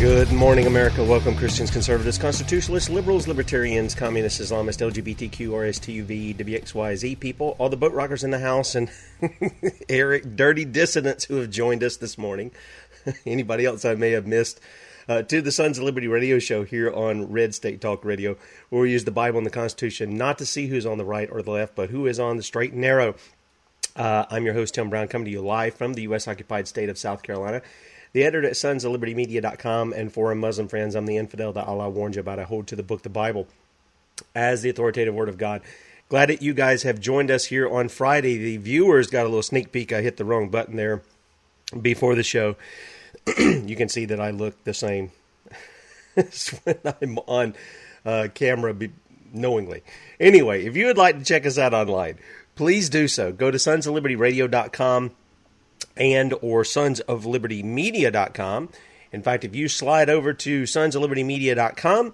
Good morning, America. Welcome, Christians, conservatives, constitutionalists, liberals, libertarians, communists, Islamists, LGBTQ, RSTUV, WXYZ people, all the boat rockers in the house, and Eric, dirty dissidents who have joined us this morning. Anybody else I may have missed. Uh, to the Sons of Liberty radio show here on Red State Talk Radio, where we use the Bible and the Constitution not to see who's on the right or the left, but who is on the straight and narrow. Uh, I'm your host, Tim Brown, coming to you live from the U.S. occupied state of South Carolina the editor at sons of liberty media.com and for Muslim friends, I'm the infidel that Allah warned you about. I hold to the book, the Bible, as the authoritative word of God. Glad that you guys have joined us here on Friday. The viewers got a little sneak peek. I hit the wrong button there before the show. you can see that I look the same when I'm on uh, camera be- knowingly. Anyway, if you would like to check us out online, please do so. Go to sonsoflibertyradio.com and or sons of liberty media.com in fact if you slide over to sons of liberty media.com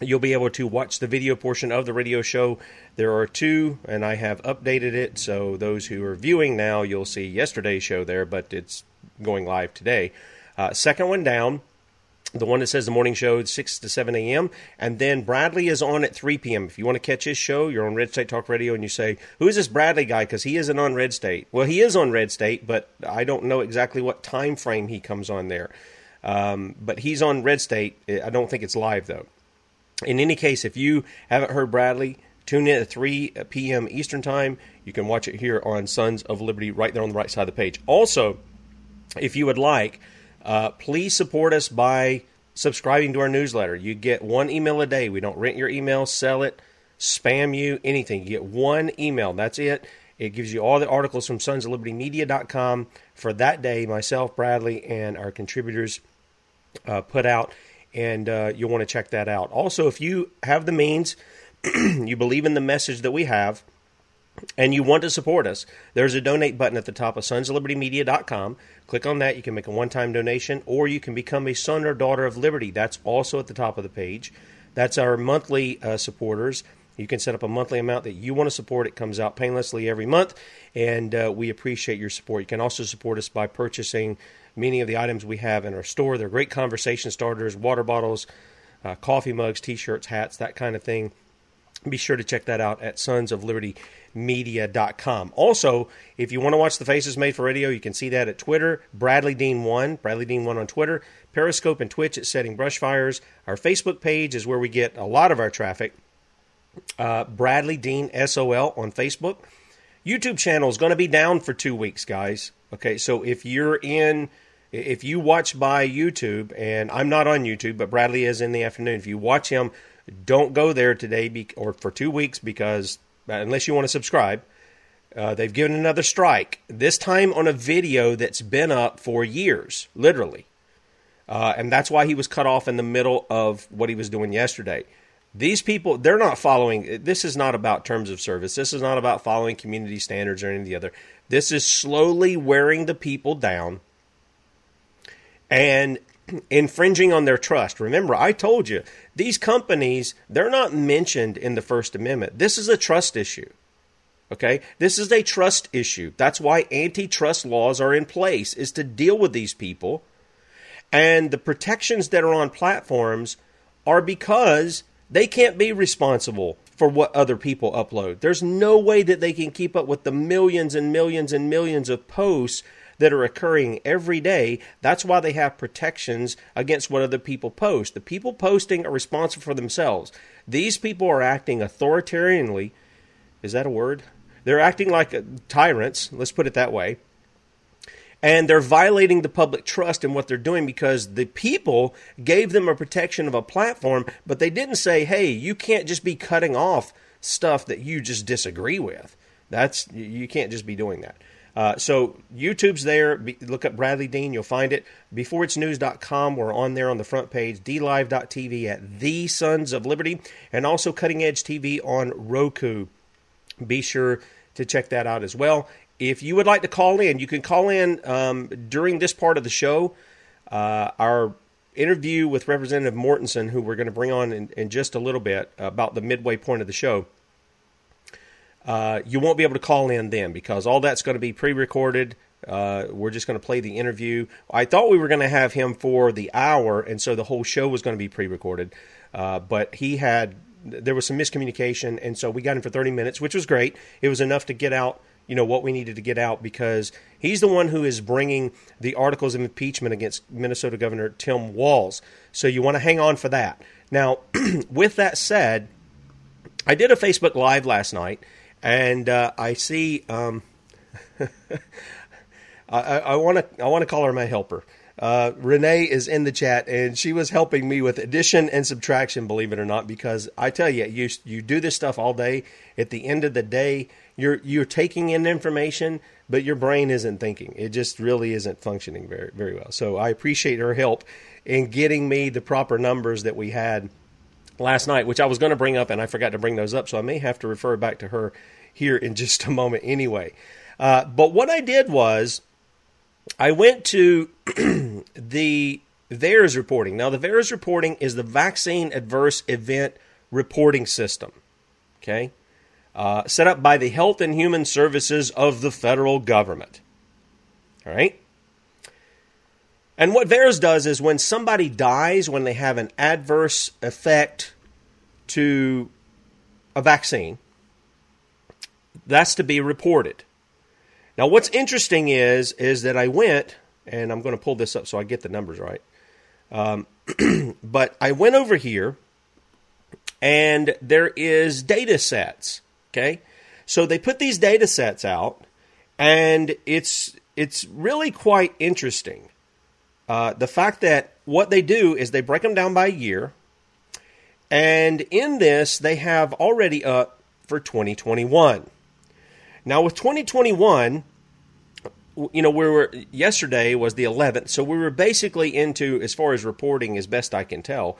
you'll be able to watch the video portion of the radio show. There are two and i have updated it so those who are viewing now you'll see yesterday's show there but it's going live today. Uh, second one down the one that says the morning show 6 to 7 a.m. And then Bradley is on at 3 p.m. If you want to catch his show, you're on Red State Talk Radio and you say, Who is this Bradley guy? Because he isn't on Red State. Well, he is on Red State, but I don't know exactly what time frame he comes on there. Um, but he's on Red State. I don't think it's live, though. In any case, if you haven't heard Bradley, tune in at 3 p.m. Eastern Time. You can watch it here on Sons of Liberty right there on the right side of the page. Also, if you would like, uh, please support us by subscribing to our newsletter. You get one email a day. We don't rent your email, sell it, spam you, anything. You get one email. That's it. It gives you all the articles from sons of liberty media.com for that day. Myself, Bradley, and our contributors uh, put out, and uh, you'll want to check that out. Also, if you have the means, you believe in the message that we have, and you want to support us, there's a donate button at the top of sonsoflibertymedia.com. Click on that. You can make a one time donation, or you can become a son or daughter of liberty. That's also at the top of the page. That's our monthly uh, supporters. You can set up a monthly amount that you want to support. It comes out painlessly every month, and uh, we appreciate your support. You can also support us by purchasing many of the items we have in our store. They're great conversation starters, water bottles, uh, coffee mugs, t shirts, hats, that kind of thing. Be sure to check that out at Sons of Liberty media.com. Also, if you want to watch the Faces Made for Radio, you can see that at Twitter, Bradley Dean 1, Bradley Dean 1 on Twitter, Periscope and Twitch at Setting Brush Fires. Our Facebook page is where we get a lot of our traffic. Uh, Bradley Dean SOL on Facebook. YouTube channel is going to be down for two weeks, guys. Okay, so if you're in, if you watch by YouTube, and I'm not on YouTube, but Bradley is in the afternoon. If you watch him, don't go there today be, or for two weeks because unless you want to subscribe. Uh, they've given another strike, this time on a video that's been up for years, literally. Uh, and that's why he was cut off in the middle of what he was doing yesterday. These people, they're not following, this is not about terms of service. This is not about following community standards or any of the other. This is slowly wearing the people down and infringing on their trust. Remember, I told you, these companies, they're not mentioned in the First Amendment. This is a trust issue. Okay? This is a trust issue. That's why antitrust laws are in place is to deal with these people. And the protections that are on platforms are because they can't be responsible for what other people upload. There's no way that they can keep up with the millions and millions and millions of posts that are occurring every day. That's why they have protections against what other people post. The people posting are responsible for themselves. These people are acting authoritarianly. Is that a word? They're acting like tyrants, let's put it that way. And they're violating the public trust in what they're doing because the people gave them a protection of a platform, but they didn't say, hey, you can't just be cutting off stuff that you just disagree with. That's you can't just be doing that. Uh, so YouTube's there. Be, look up Bradley Dean. You'll find it. BeforeIt'sNews.com. We're on there on the front page. DLive.tv at The Sons of Liberty. And also Cutting Edge TV on Roku. Be sure to check that out as well. If you would like to call in, you can call in um, during this part of the show. Uh, our interview with Representative Mortensen, who we're going to bring on in, in, just a little bit about the midway point of the show. Uh, you won't be able to call in then because all that's going to be pre recorded. Uh, we're just going to play the interview. I thought we were going to have him for the hour, and so the whole show was going to be pre recorded. Uh, but he had, there was some miscommunication, and so we got him for 30 minutes, which was great. It was enough to get out you know what we needed to get out because he's the one who is bringing the articles of impeachment against Minnesota Governor Tim Walz. So you want to hang on for that. Now, with that said, I did a Facebook Live last night, and uh, I see. Um, I want to I want to call her my helper. Uh, Renee is in the chat, and she was helping me with addition and subtraction. Believe it or not, because I tell you, you you do this stuff all day. At the end of the day, you're you're taking in information, but your brain isn't thinking. It just really isn't functioning very very well. So I appreciate her help in getting me the proper numbers that we had last night, which I was going to bring up, and I forgot to bring those up. So I may have to refer back to her here in just a moment anyway. Uh, but what I did was I went to the VAERS reporting. Now, the VAERS reporting is the Vaccine Adverse Event Reporting System. Okay? Uh, set up by the Health and Human Services of the federal government. All right? And what VAERS does is when somebody dies, when they have an adverse effect to a vaccine, that's to be reported. Now, what's interesting is is that I went and I'm going to pull this up so I get the numbers right. Um, but I went over here, and there is data sets. Okay, so they put these data sets out, and it's it's really quite interesting. Uh, the fact that what they do is they break them down by year, and in this they have already up for 2021. Now, with 2021, you know, we were yesterday was the 11th, so we were basically into, as far as reporting, as best I can tell,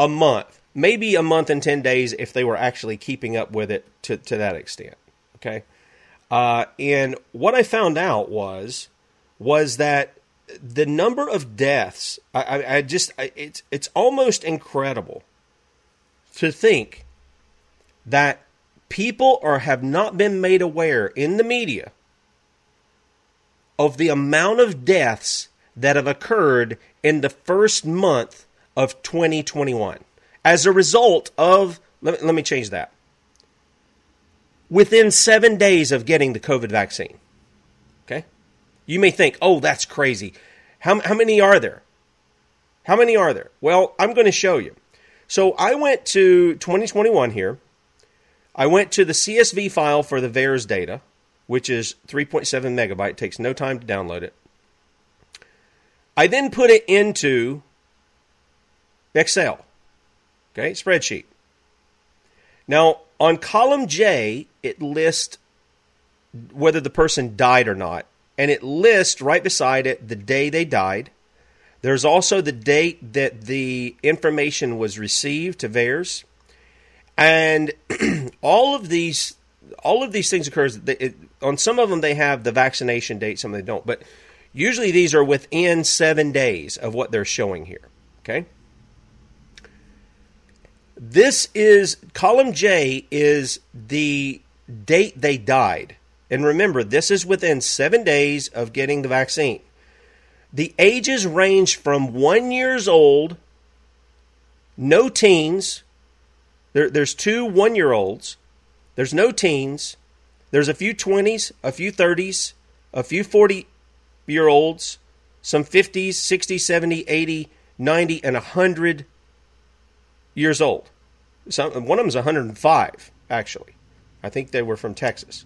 a month, maybe a month and 10 days if they were actually keeping up with it to, to that extent. Okay. Uh, and what I found out was, was that the number of deaths, I, I, I just, I, it's, it's almost incredible to think that people are have not been made aware in the media of the amount of deaths that have occurred in the first month of 2021 as a result of let me, let me change that. Within seven days of getting the covid vaccine okay? You may think oh that's crazy. How, how many are there? How many are there? Well i'm going to show you. So i went to 2021 here. I went to the CSV file for the VAERS data, which is 3.7 megabyte. It takes no time to download it. I then put it into Excel, okay, spreadsheet. Now, on column J, it lists whether the person died or not, and it lists right beside it the day they died. There's also the date that the information was received to VAERS and all of these all of these things occurs it, on some of them they have the vaccination date some of them don't but usually these are within seven days of what they're showing here okay this is column j is the date they died and remember this is within seven days of getting the vaccine the ages range from one years old no teens there, there's two one year olds. There's no teens. There's a few 20s, a few 30s, a few 40 year olds, some 50s, 60, 70, 80, 90, and 100 years old. Some, one of them's 105, actually. I think they were from Texas.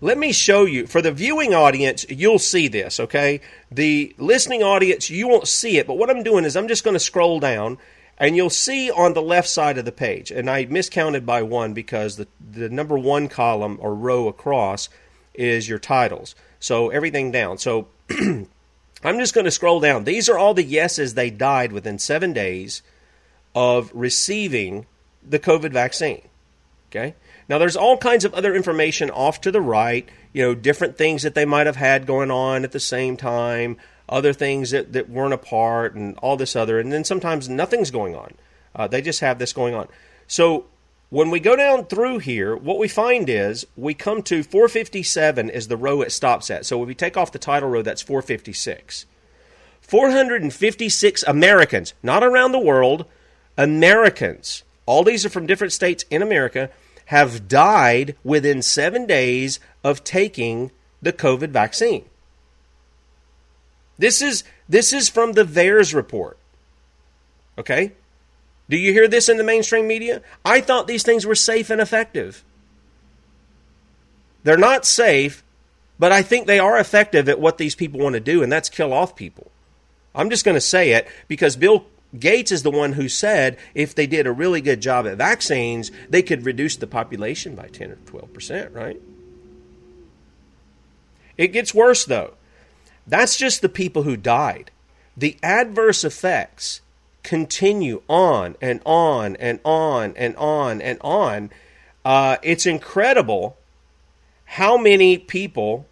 Let me show you. For the viewing audience, you'll see this, okay? The listening audience, you won't see it, but what I'm doing is I'm just going to scroll down and you'll see on the left side of the page, and I miscounted by one because the, the number one column or row across is your titles. So everything down. So I'm just going to scroll down. These are all the yeses they died within seven days of receiving the COVID vaccine. Okay? Now, there's all kinds of other information off to the right, you know, different things that they might have had going on at the same time, other things that, that weren't apart, and all this other. And then sometimes nothing's going on. Uh, they just have this going on. So when we go down through here, what we find is we come to 457 is the row it stops at. So if we take off the title row, that's 456. 456 Americans, not around the world, Americans, all these are from different states in America, have died within seven days of taking the COVID vaccine. This is this is from the VAERS report. Okay? Do you hear this in the mainstream media? I thought these things were safe and effective. They're not safe, but I think they are effective at what these people want to do, and that's kill off people. I'm just going to say it because Bill Gates is the one who said if they did a really good job at vaccines, they could reduce the population by 10 or 12%, right? It gets worse, though. That's just the people who died. The adverse effects continue on and on and on and on and on. Uh, it's incredible how many people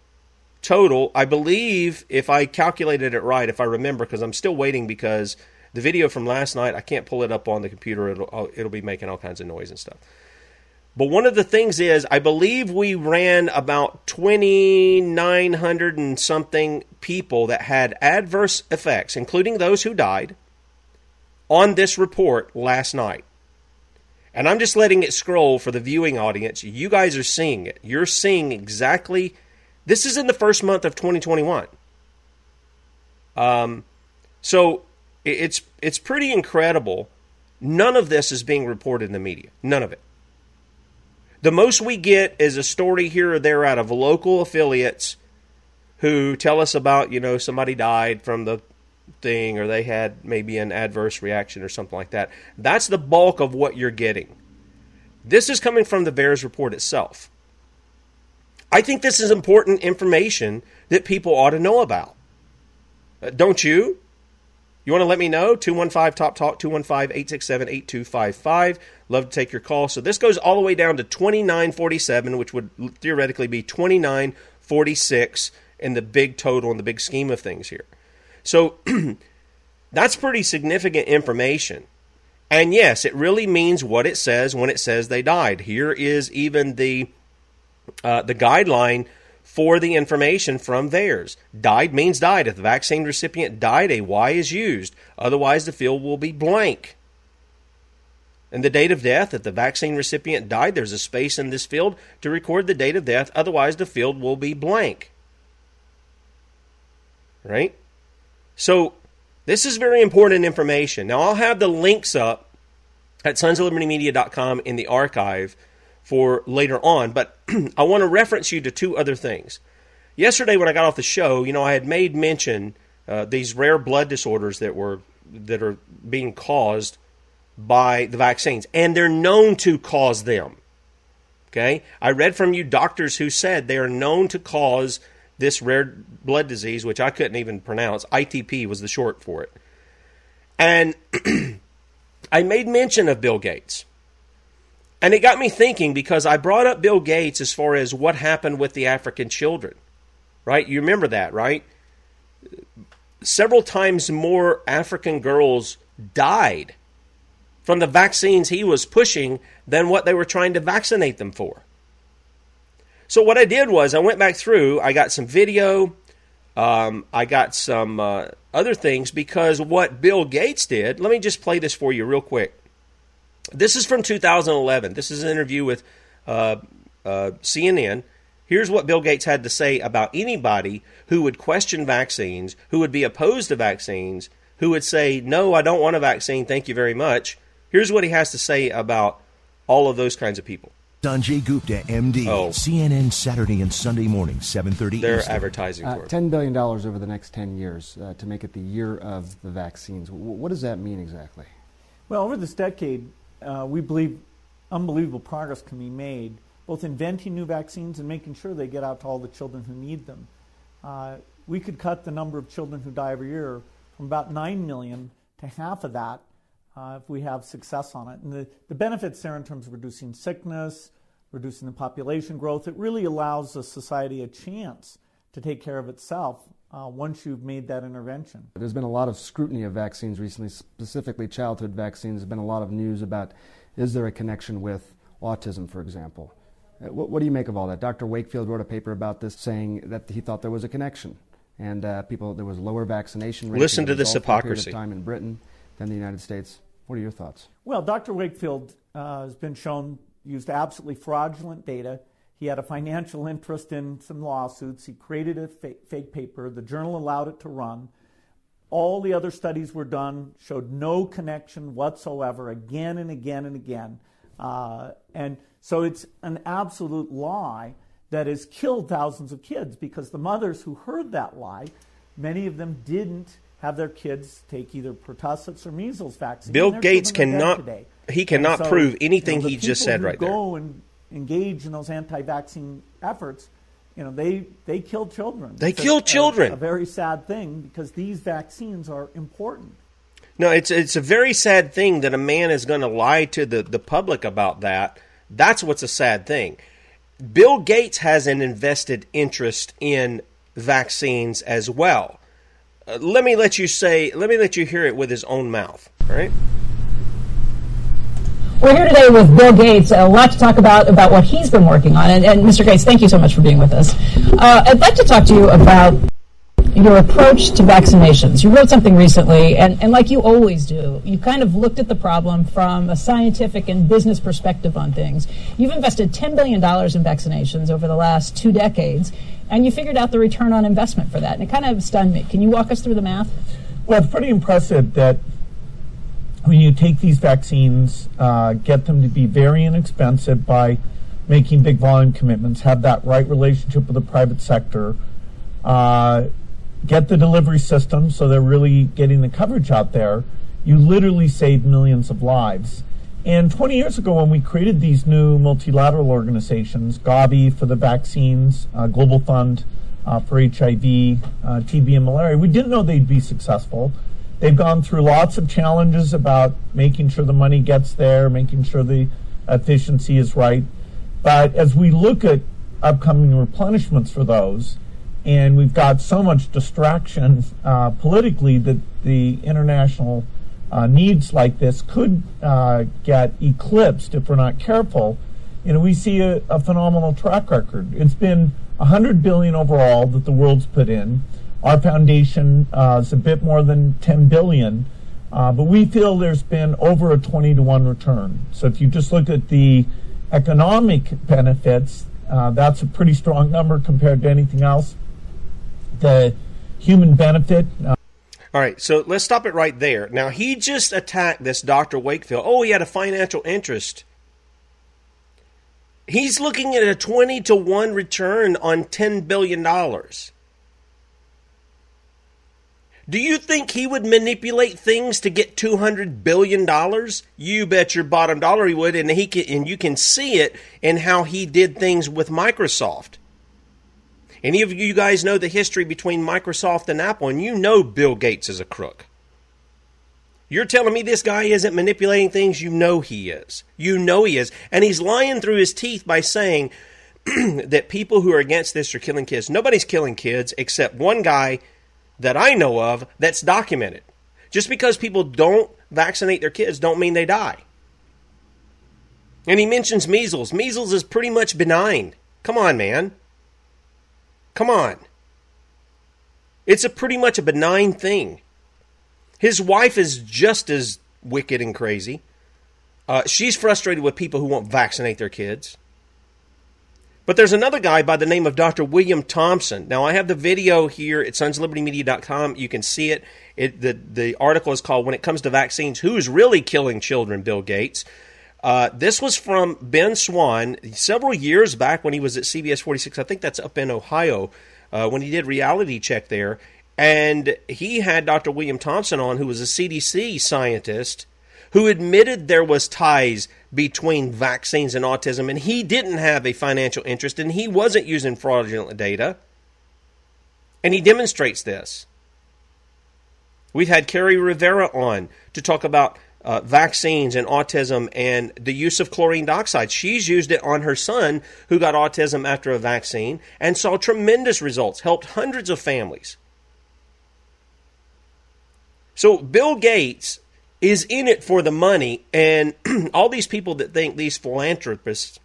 total, I believe, if I calculated it right, if I remember, because I'm still waiting because the video from last night, I can't pull it up on the computer. It'll, it'll be making all kinds of noise and stuff. But one of the things is, I believe we ran about 2,900 and something people that had adverse effects, including those who died, on this report last night. And I'm just letting it scroll for the viewing audience. You guys are seeing it. You're seeing exactly. This is in the first month of 2021. Um, so it's it's pretty incredible. None of this is being reported in the media. None of it. The most we get is a story here or there out of local affiliates who tell us about, you know, somebody died from the thing or they had maybe an adverse reaction or something like that. That's the bulk of what you're getting. This is coming from the VAERS report itself. I think this is important information that people ought to know about. Uh, don't you? You want to let me know? 215 Top Talk, 215 867 8255. Love to take your call. So this goes all the way down to 2947, which would theoretically be 2946 in the big total, in the big scheme of things here. So that's pretty significant information. And yes, it really means what it says when it says they died. Here is even the uh, the guideline for the information from VAERS. Died means died. If the vaccine recipient died, a Y is used. Otherwise, the field will be blank. And the date of death, if the vaccine recipient died, there's a space in this field to record the date of death. Otherwise, the field will be blank. Right? So, this is very important information. Now, I'll have the links up at sonsoflibertymedia.com in the archive for later on. But I want to reference you to two other things. Yesterday, when I got off the show, you know, I had made mention uh, these rare blood disorders that were that are being caused by the vaccines, and they're known to cause them. Okay, I read from you doctors who said they are known to cause this rare blood disease, which I couldn't even pronounce. ITP was the short for it, and I made mention of Bill Gates. And it got me thinking because I brought up Bill Gates as far as what happened with the African children, right? You remember that, right? Several times more African girls died from the vaccines he was pushing than what they were trying to vaccinate them for. So, what I did was I went back through, I got some video, um, I got some uh, other things because what Bill Gates did, let me just play this for you real quick. This is from 2011. This is an interview with uh, uh, CNN. Here's what Bill Gates had to say about anybody who would question vaccines, who would be opposed to vaccines, who would say, No, I don't want a vaccine, thank you very much. Here's what he has to say about all of those kinds of people. Sanjay Gupta, MD, oh. CNN Saturday and Sunday morning, 7:30. They're Eastern. advertising uh, for uh, ten billion dollars over the next ten years uh, to make it the year of the vaccines. W- what does that mean exactly? Well, over this decade, uh, we believe unbelievable progress can be made, both inventing new vaccines and making sure they get out to all the children who need them. Uh, we could cut the number of children who die every year from about nine million to half of that uh, if we have success on it. And the, the benefits there in terms of reducing sickness, reducing the population growth, it really allows a society a chance to take care of itself uh, once you've made that intervention. There's been a lot of scrutiny of vaccines recently, specifically childhood vaccines. There's been a lot of news about is there a connection with autism, for example. Uh, what, what do you make of all that? Dr. Wakefield wrote a paper about this saying that he thought there was a connection. And uh, people, there was lower vaccination rates. Listen to this hypocrisy. Time in Britain than the United States. What are your thoughts? Well, Dr. Wakefield uh, has been shown used absolutely fraudulent data. He had a financial interest in some lawsuits. He created a fake, fake paper. The journal allowed it to run. All the other studies were done, showed no connection whatsoever, again and again and again. Uh, and so it's an absolute lie that has killed thousands of kids because the mothers who heard that lie, many of them didn't have their kids take either pertussis or measles vaccine. Bill Gates cannot he cannot so, prove anything you know, he just said right go there. Go and engage in those anti-vaccine efforts. You know, they they kill children. They it's kill a, children. A, a very sad thing because these vaccines are important. No, it's it's a very sad thing that a man is going to lie to the, the public about that. That's what's a sad thing. Bill Gates has an invested interest in vaccines as well. Uh, let me let you say, let me let you hear it with his own mouth. All right. We're here today with Bill Gates. A lot to talk about about what he's been working on. And, and Mr. Gates, thank you so much for being with us. Uh, I'd like to talk to you about your approach to vaccinations. You wrote something recently, and, and like you always do, you kind of looked at the problem from a scientific and business perspective on things. You've invested $10 billion in vaccinations over the last two decades, and you figured out the return on investment for that. And it kind of stunned me. Can you walk us through the math? Well, it's pretty impressive that when you take these vaccines, uh, get them to be very inexpensive by making big volume commitments, have that right relationship with the private sector. Uh, get the delivery system so they're really getting the coverage out there, you literally save millions of lives. And 20 years ago, when we created these new multilateral organizations, Gavi for the vaccines, uh, Global Fund uh, for HIV, uh, TB, and malaria, we didn't know they'd be successful. They've gone through lots of challenges about making sure the money gets there, making sure the efficiency is right. But as we look at upcoming replenishments for those, and we've got so much distraction uh, politically that the international uh, needs like this could uh, get eclipsed if we're not careful. You know, we see a, a phenomenal track record. It's been 100 billion overall that the world's put in. Our foundation uh, is a bit more than 10 billion, uh, but we feel there's been over a 20 to 1 return. So if you just look at the economic benefits, uh, that's a pretty strong number compared to anything else the human benefit. Uh, all right, so let's stop it right there. Now, he just attacked this Dr. Wakefield. Oh, he had a financial interest. He's looking at a 20 to 1 return on $10 billion. Do you think he would manipulate things to get $200 billion? You bet your bottom dollar he would, and, he can, and you can see it in how he did things with Microsoft. Any of you guys know the history between Microsoft and Apple, and you know Bill Gates is a crook. You're telling me this guy isn't manipulating things? You know he is. You know he is. And he's lying through his teeth by saying that people who are against this are killing kids. Nobody's killing kids except one guy that I know of that's documented. Just because people don't vaccinate their kids don't mean they die. And he mentions measles. Measles is pretty much benign. Come on, man. Come on. It's a pretty much a benign thing. His wife is just as wicked and crazy. Uh, she's frustrated with people who won't vaccinate their kids. But there's another guy by the name of Dr. William Thompson. Now, I have the video here at sonslibertymedia.com. You can see it. it the, the article is called When It Comes to Vaccines Who's Really Killing Children? Bill Gates. Uh, this was from Ben Swann several years back when he was at CBS 46. I think that's up in Ohio uh, when he did reality check there. And he had Dr. William Thompson on, who was a CDC scientist who admitted there was ties between vaccines and autism, and he didn't have a financial interest, and he wasn't using fraudulent data. And he demonstrates this. We've had Kerri Rivera on to talk about uh, vaccines and autism and the use of chlorine dioxide. She's used it on her son who got autism after a vaccine and saw tremendous results, helped hundreds of families. So Bill Gates is in it for the money, and all these people that think these philanthropists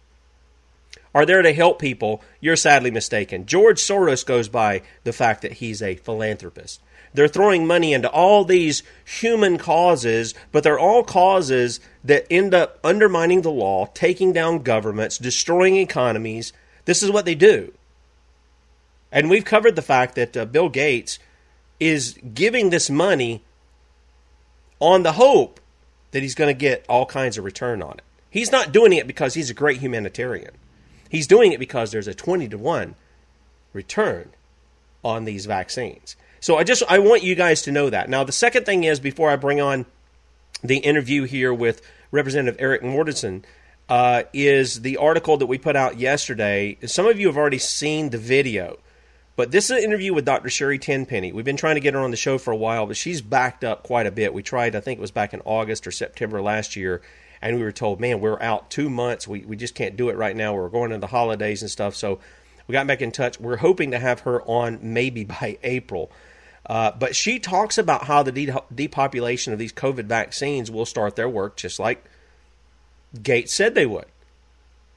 are there to help people, you're sadly mistaken. George Soros goes by the fact that he's a philanthropist. They're throwing money into all these human causes, but they're all causes that end up undermining the law, taking down governments, destroying economies. This is what they do. And we've covered the fact that uh, Bill Gates is giving this money on the hope that he's going to get all kinds of return on it. He's not doing it because he's a great humanitarian. He's doing it because there's a 20 to 1 return on these vaccines. So I just I want you guys to know that. Now the second thing is before I bring on the interview here with Representative Erik Mortensen uh, is the article that we put out yesterday. Some of you have already seen the video. But this is an interview with Dr. Sherry Tenpenny. We've been trying to get her on the show for a while, but she's backed up quite a bit. We tried, I think it was back in August or September last year, and we were told, man, we're out two months. We, we just can't do it right now. We're going into the holidays and stuff. So we got back in touch. We're hoping to have her on maybe by April. Uh, but she talks about how the de- depopulation of these COVID vaccines will start their work just like Gates said they would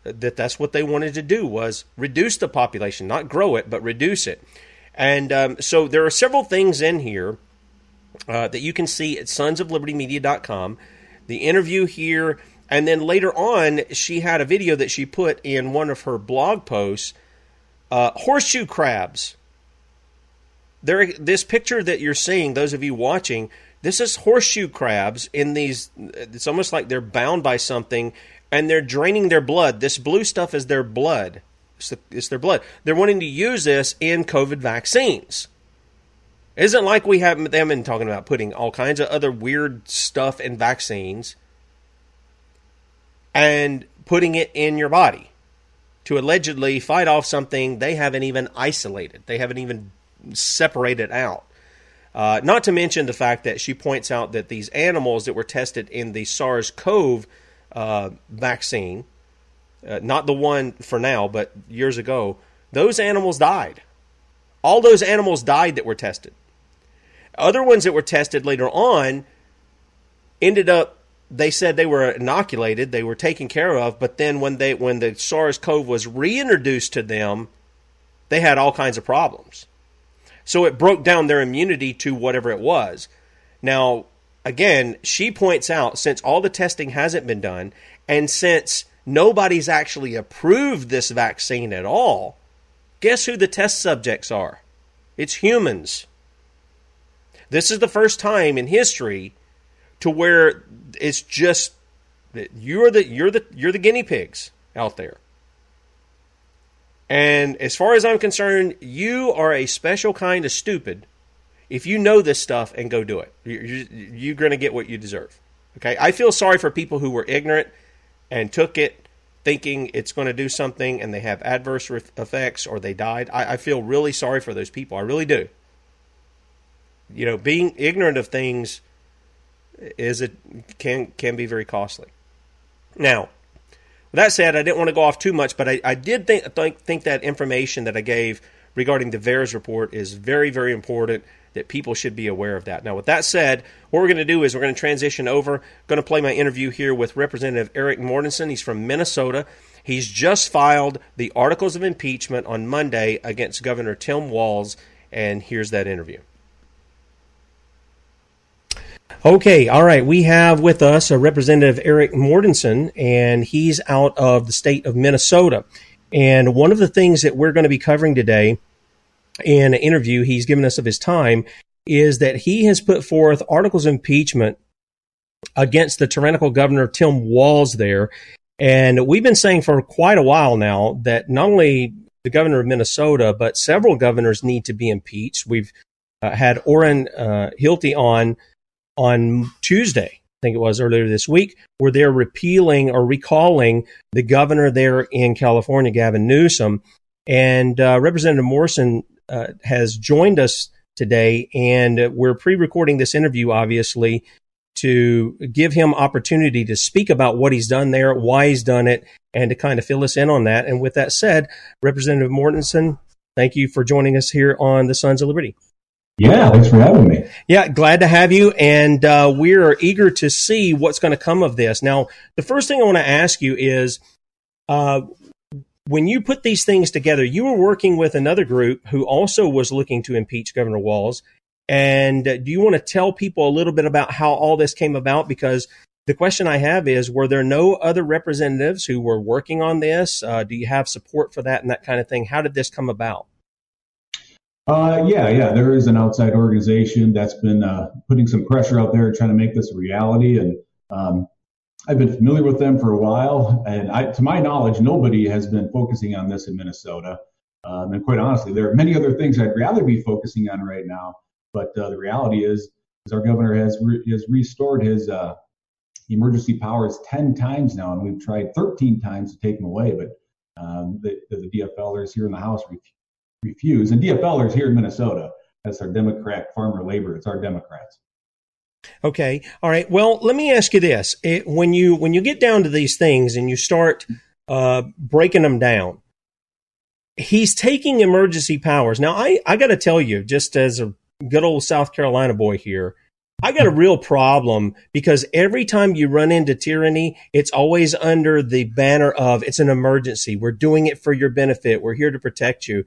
that that's what they wanted to do was reduce the population, not grow it, but reduce it. And um, so there are several things in here uh, that you can see at sonsoflibertymedia.com. The interview here, and then later on, she had a video that she put in one of her blog posts. Uh, horseshoe crabs. There, this picture that you're seeing, those of you watching, this is horseshoe crabs in these. It's almost like they're bound by something, and they're draining their blood. This blue stuff is their blood. It's, the, it's their blood. They're wanting to use this in COVID vaccines. is isn't like we have them been talking about putting all kinds of other weird stuff in vaccines and putting it in your body to allegedly fight off something they haven't even isolated. They haven't even separated out. Uh, not to mention the fact that she points out that these animals that were tested in the SARS CoV uh, vaccine, uh, not the one for now, but years ago, those animals died. All those animals died that were tested. Other ones that were tested later on ended up they said they were inoculated, they were taken care of, but then when they when the SARS-CoV was reintroduced to them, they had all kinds of problems. So it broke down their immunity to whatever it was. Now, again, she points out since all the testing hasn't been done, and since nobody's actually approved this vaccine at all, guess who the test subjects are? It's humans. This is the first time in history to where it's just that you're the you're the you're the guinea pigs out there. And as far as I'm concerned, you are a special kind of stupid if you know this stuff and go do it, you're going to get what you deserve. Okay, I feel sorry for people who were ignorant and took it thinking it's going to do something and they have adverse effects or they died. I, I feel really sorry for those people. I really do. You know, being ignorant of things is it can can be very costly. Now, with that said, I didn't want to go off too much, but I, I did think, think think that information that I gave regarding the VAERS report is very very important that people should be aware of that. Now, with that said, what we're going to do is we're going to transition over. going to play my interview here with Representative Erik Mortensen. He's from Minnesota. He's just filed the articles of impeachment on Monday against Governor Tim Walz, and here's that interview. Okay, all right. We have with us a Representative Erik Mortensen, and he's out of the state of Minnesota. And one of the things that we're going to be covering today in an interview he's given us of his time is that he has put forth articles of impeachment against the tyrannical governor Tim Walz there. And we've been saying for quite a while now that not only the governor of Minnesota, but several governors need to be impeached. We've uh, had Orrin uh, Hilty on on Tuesday, I think it was earlier this week, where they're repealing or recalling the governor there in California, Gavin Newsom. And uh, Representative Morrison uh, has joined us today, and we're pre-recording this interview, obviously, to give him opportunity to speak about what he's done there, why he's done it, and to kind of fill us in on that. And with that said, Representative Mortensen, thank you for joining us here on the Sons of Liberty. Yeah, thanks for having me. Yeah, glad to have you. And uh, we're eager to see what's going to come of this. Now, the first thing I want to ask you is uh, when you put these things together, you were working with another group who also was looking to impeach Governor Walz. And uh, do you want to tell people a little bit about how all this came about? Because the question I have is Were there no other representatives who were working on this? Uh, do you have support for that and that kind of thing? How did this come about? Uh, yeah, yeah, there is an outside organization that's been uh, putting some pressure out there trying to make this a reality. And um, I've been familiar with them for a while. And I, to my knowledge, nobody has been focusing on this in Minnesota. Um, and quite honestly, there are many other things I'd rather be focusing on right now. But uh, the reality is, is our governor has re- has restored his uh, emergency powers 10 times now, and we've tried 13 times to take them away. But um, the, the DFLers here in the House re- refuse. And DFLers here in Minnesota, that's our Democrat farmer labor. It's our Democrats. Okay. All right. Well, let me ask you this: it, when you when you get down to these things and you start uh, breaking them down, he's taking emergency powers. Now, I I got to tell you, just as a good old South Carolina boy here, I got a real problem because every time you run into tyranny, it's always under the banner of it's an emergency. We're doing it for your benefit. We're here to protect you.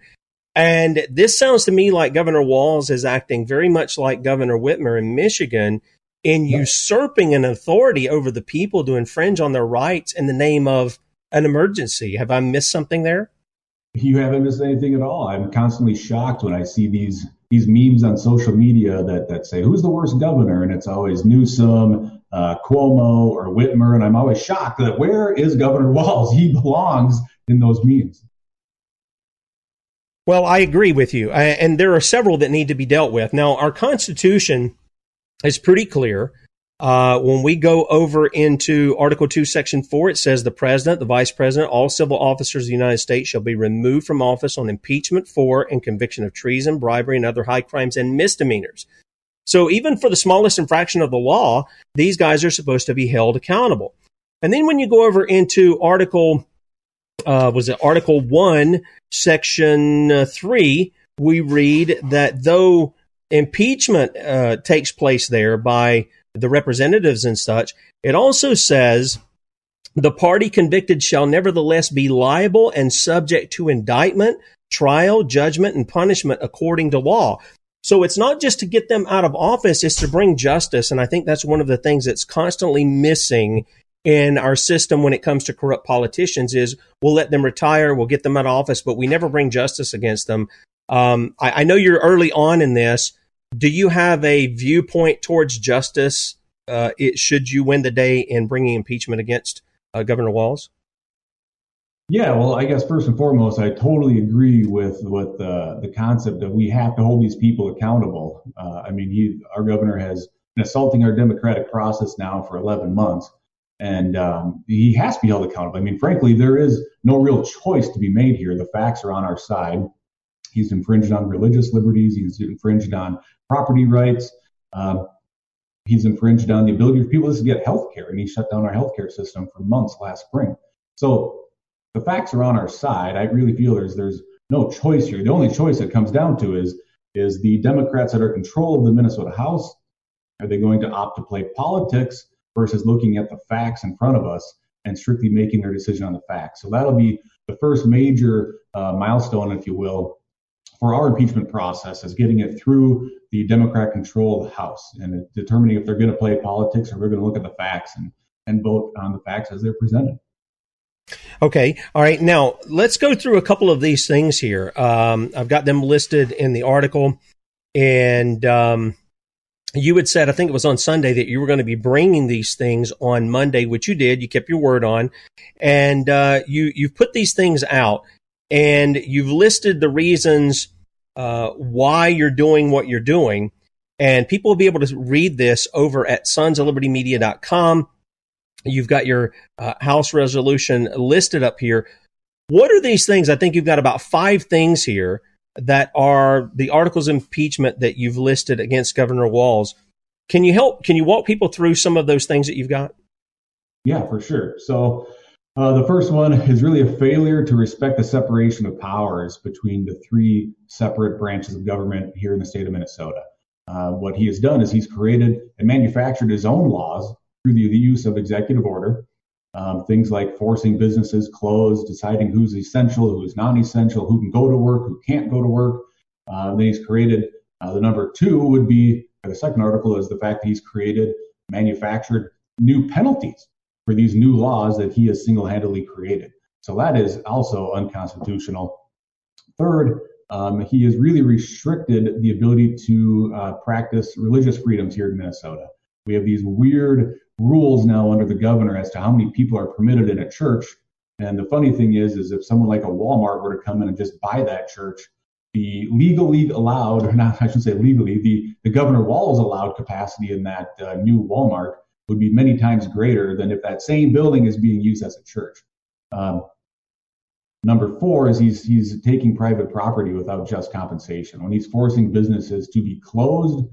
And this sounds to me like Governor Walz is acting very much like Governor Whitmer in Michigan in usurping an authority over the people to infringe on their rights in the name of an emergency. Have I missed something there? You haven't missed anything at all. I'm constantly shocked when I see these these memes on social media that that say who's the worst governor, and it's always Newsom, uh, Cuomo, or Whitmer, and I'm always shocked that where is Governor Walz? He belongs in those memes. Well, I agree with you. I, and there are several that need to be dealt with. Now, our Constitution is pretty clear. Uh, when we go over into Article 2, Section 4, it says the President, the Vice President, all civil officers of the United States shall be removed from office on impeachment for and conviction of treason, bribery, and other high crimes and misdemeanors. So even for the smallest infraction of the law, these guys are supposed to be held accountable. And then when you go over into Article uh, was it Article 1, Section uh, 3, we read that though impeachment uh, takes place there by the representatives and such, it also says the party convicted shall nevertheless be liable and subject to indictment, trial, judgment, and punishment according to law. So it's not just to get them out of office, it's to bring justice. And I think that's one of the things that's constantly missing in our system when it comes to corrupt politicians is we'll let them retire, we'll get them out of office, but we never bring justice against them. Um, I, I, know you're early on in this. Do you have a viewpoint towards justice? Uh, it, should you win the day in bringing impeachment against uh, Governor Walz? Yeah, well, I guess first and foremost, I totally agree with with uh, the concept that we have to hold these people accountable. Uh, I mean, he, our governor has been assaulting our democratic process now for 11 months and um, he has to be held accountable. I mean, frankly, there is no real choice to be made here. The facts are on our side. He's infringed on religious liberties. He's infringed on property rights. Uh, he's infringed on the ability of people to get health care, and he shut down our healthcare system for months last spring. So the facts are on our side. I really feel there's there's no choice here. The only choice that comes down to is is the Democrats that are control of the Minnesota House. Are they going to opt to play politics? Versus looking at the facts in front of us and strictly making their decision on the facts. So that'll be the first major uh, milestone, if you will, for our impeachment process is getting it through the Democrat control of the House and determining if they're going to play politics or we're going to look at the facts and, and vote on the facts as they're presented. Okay. All right. Now let's go through a couple of these things here. Um, I've got them listed in the article, and um, you had said, I think it was on Sunday, that you were going to be bringing these things on Monday, which you did. You kept your word on, and uh, you you've put these things out, and you've listed the reasons uh, why you're doing what you're doing, and people will be able to read this over at sons of sonsoflibertymedia.com. You've got your uh, House resolution listed up here. What are these things? I think you've got about five things here that are the articles of impeachment that you've listed against Governor Walz. Can you help? Can you walk people through some of those things that you've got? Yeah, for sure. So uh, the first one is really a failure to respect the separation of powers between the three separate branches of government here in the state of Minnesota. Uh, what he has done is he's created and manufactured his own laws through the, the use of executive order. Um, things like forcing businesses closed, deciding who's essential, who's non-essential, who can go to work, who can't go to work. Uh, then he's created uh, the number two would be the second article is the fact that he's created, manufactured new penalties for these new laws that he has single-handedly created. So that is also unconstitutional. Third, um, he has really restricted the ability to uh, practice religious freedoms here in Minnesota. We have these weird rules now under the governor as to how many people are permitted in a church. And the funny thing is, is if someone like a Walmart were to come in and just buy that church, the legally allowed, or not, I should say legally, the, the Governor Walz allowed capacity in that uh, new Walmart would be many times greater than if that same building is being used as a church. Um, number four is he's he's taking private property without just compensation. When he's forcing businesses to be closed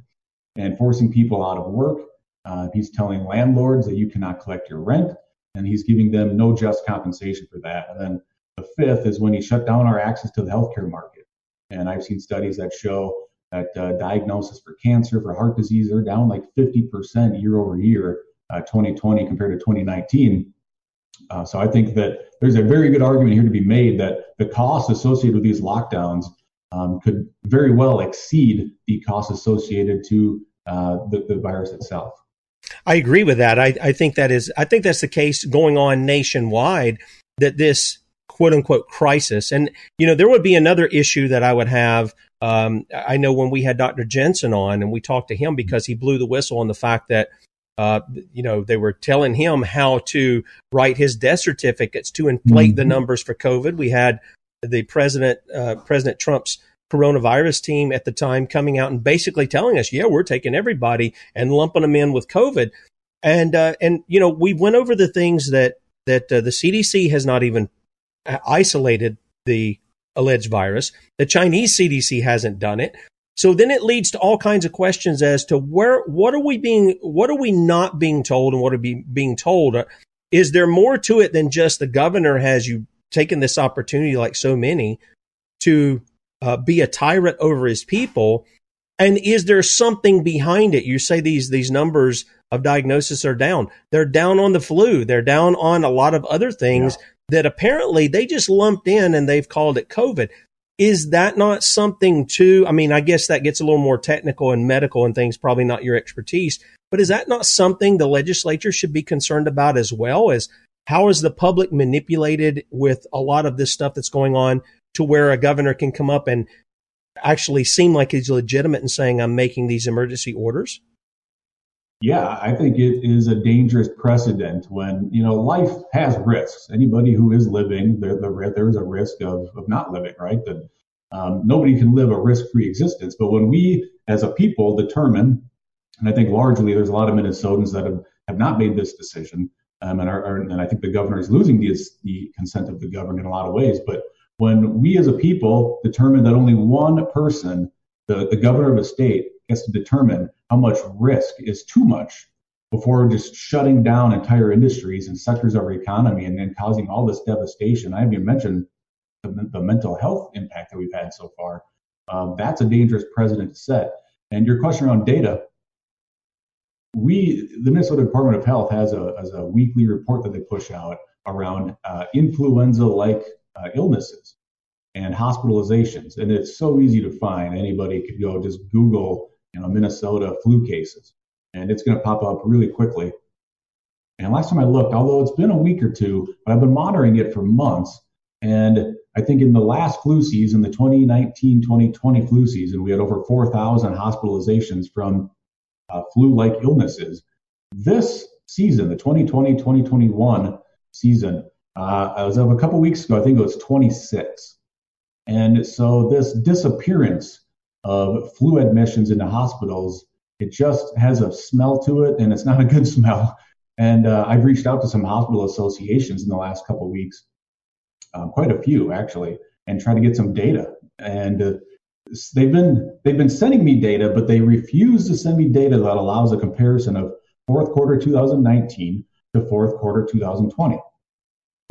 and forcing people out of work, uh, he's telling landlords that you cannot collect your rent, and he's giving them no just compensation for that. And then the fifth is when he shut down our access to the healthcare market. And I've seen studies that show that uh, diagnosis for cancer, for heart disease, are down like 50% year over year, uh, 2020 compared to 2019. Uh, so I think that there's a very good argument here to be made that the costs associated with these lockdowns um, could very well exceed the costs associated to uh, the, the virus itself. I agree with that. I, I think that is I think that's the case going on nationwide that this quote unquote crisis and you know there would be another issue that I would have um, I know when we had Dr. Jensen on and we talked to him because he blew the whistle on the fact that uh, you know they were telling him how to write his death certificates to inflate mm-hmm. the numbers for COVID. We had the president uh, President Trump's coronavirus team at the time coming out and basically telling us, yeah, we're taking everybody and lumping them in with COVID. And, uh, and, you know, we went over the things that, that uh, the CDC has not even isolated the alleged virus. The Chinese CDC hasn't done it. So then it leads to all kinds of questions as to where, what are we being, what are we not being told and what are be, being told? Is there more to it than just the governor has you taken this opportunity like so many to uh, be a tyrant over his people? And is there something behind it? You say these these numbers of diagnosis are down. They're down on the flu. They're down on a lot of other things yeah. that apparently they just lumped in and they've called it COVID. Is that not something too? I mean, I guess that gets a little more technical and medical and things, probably not your expertise, but is that not something the legislature should be concerned about as well as how is the public manipulated with a lot of this stuff that's going on to where a governor can come up and actually seem like he's legitimate in saying, I'm making these emergency orders? Yeah, I think it is a dangerous precedent when, you know, life has risks. Anybody who is living, there, there is a risk of, of not living, right? That um, nobody can live a risk free existence. But when we as a people determine, and I think largely there's a lot of Minnesotans that have, have not made this decision, um, and, are, are, and I think the governor is losing the, the consent of the governed in a lot of ways. But when we as a people determine that only one person, the, the governor of a state, gets to determine how much risk is too much before just shutting down entire industries and sectors of our economy and then causing all this devastation. I haven't even mentioned the, the mental health impact that we've had so far. Um, that's a dangerous precedent to set. And your question around data, we, the Minnesota Department of Health has a, has a weekly report that they push out around uh, influenza-like uh, illnesses and hospitalizations. And it's so easy to find. Anybody could go just Google, you know, Minnesota flu cases, and it's going to pop up really quickly. And last time I looked, although it's been a week or two, but I've been monitoring it for months. And I think in the last flu season, the 2019 2020 flu season, we had over 4,000 hospitalizations from uh, flu like illnesses. This season, the 2020 2021 season, uh, as of a couple weeks ago, I think it was 26. And so this disappearance of flu admissions into hospitals, it just has a smell to it, and it's not a good smell. And uh, I've reached out to some hospital associations in the last couple weeks, um, quite a few actually, and try to get some data. And uh, they've been they've been sending me data, but they refuse to send me data that allows a comparison of fourth quarter 2019 to fourth quarter 2020.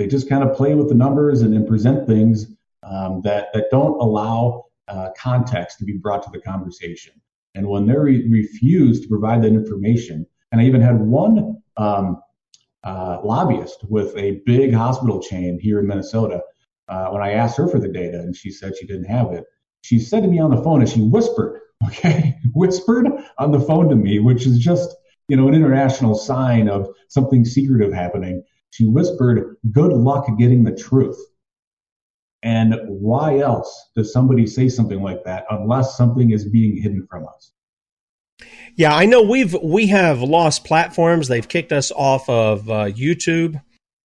They just kind of play with the numbers and then present things um, that that don't allow uh, context to be brought to the conversation. And when they re- refuse to provide that information, and I even had one um, uh, lobbyist with a big hospital chain here in Minnesota. Uh, when I asked her for the data, and she said she didn't have it, she said to me on the phone, and she whispered, okay, whispered on the phone to me, which is just you know an international sign of something secretive happening. She whispered, "Good luck getting the truth." And why else does somebody say something like that unless something is being hidden from us? Yeah, I know we've we have lost platforms. They've kicked us off of uh, YouTube.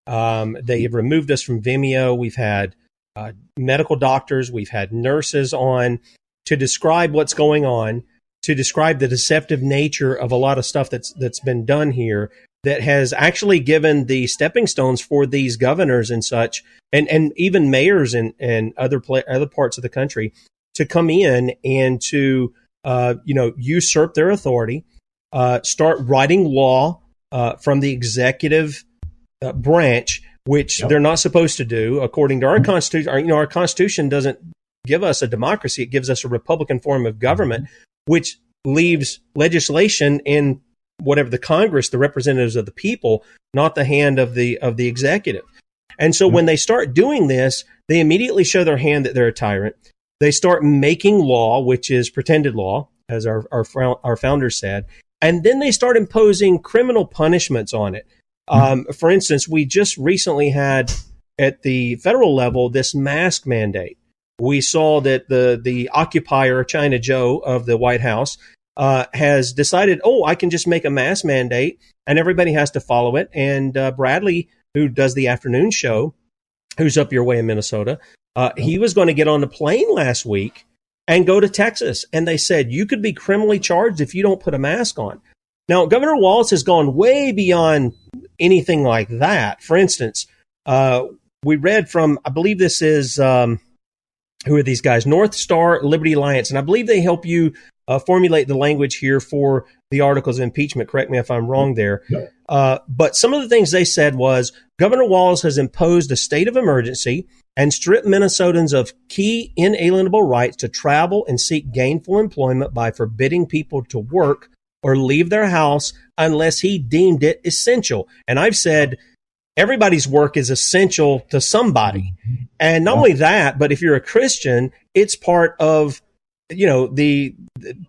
Um, they have removed us from Vimeo. We've had uh, medical doctors, we've had nurses on to describe what's going on, to describe the deceptive nature of a lot of stuff that's that's been done here that has actually given the stepping stones for these governors and such, and and even mayors and and other other parts of the country to come in and to uh, you know usurp their authority, uh, start writing law uh, from the executive uh, branch, which yep. they're not supposed to do according to our mm-hmm. constitution. Our, you know, our constitution doesn't give us a democracy; it gives us a republican form of government, mm-hmm. which leaves legislation in whatever the Congress, the representatives of the people, not the hand of the of the executive. And so mm-hmm. when they start doing this, they immediately show their hand that they're a tyrant. They start making law, which is pretended law, as our our, our founders said, and then they start imposing criminal punishments on it. Mm-hmm. Um, for instance, we just recently had at the federal level this mask mandate. We saw that the the occupier China Joe of the White House uh, has decided, oh, I can just make a mask mandate and everybody has to follow it. And uh, Bradley, who does the afternoon show, who's up your way in Minnesota, uh, he was going to get on the plane last week and go to Texas. And they said, you could be criminally charged if you don't put a mask on. Now, Governor Wallace has gone way beyond anything like that. For instance, uh, we read from, I believe this is, um, who are these guys? North Star Liberty Alliance. And I believe they help you uh, formulate the language here for the articles of impeachment. Correct me if I'm wrong there. Uh, but some of the things they said was Governor Wallace has imposed a state of emergency and stripped Minnesotans of key inalienable rights to travel and seek gainful employment by forbidding people to work or leave their house unless he deemed it essential. And I've said everybody's work is essential to somebody. And not only that, but if you're a Christian, it's part of you know the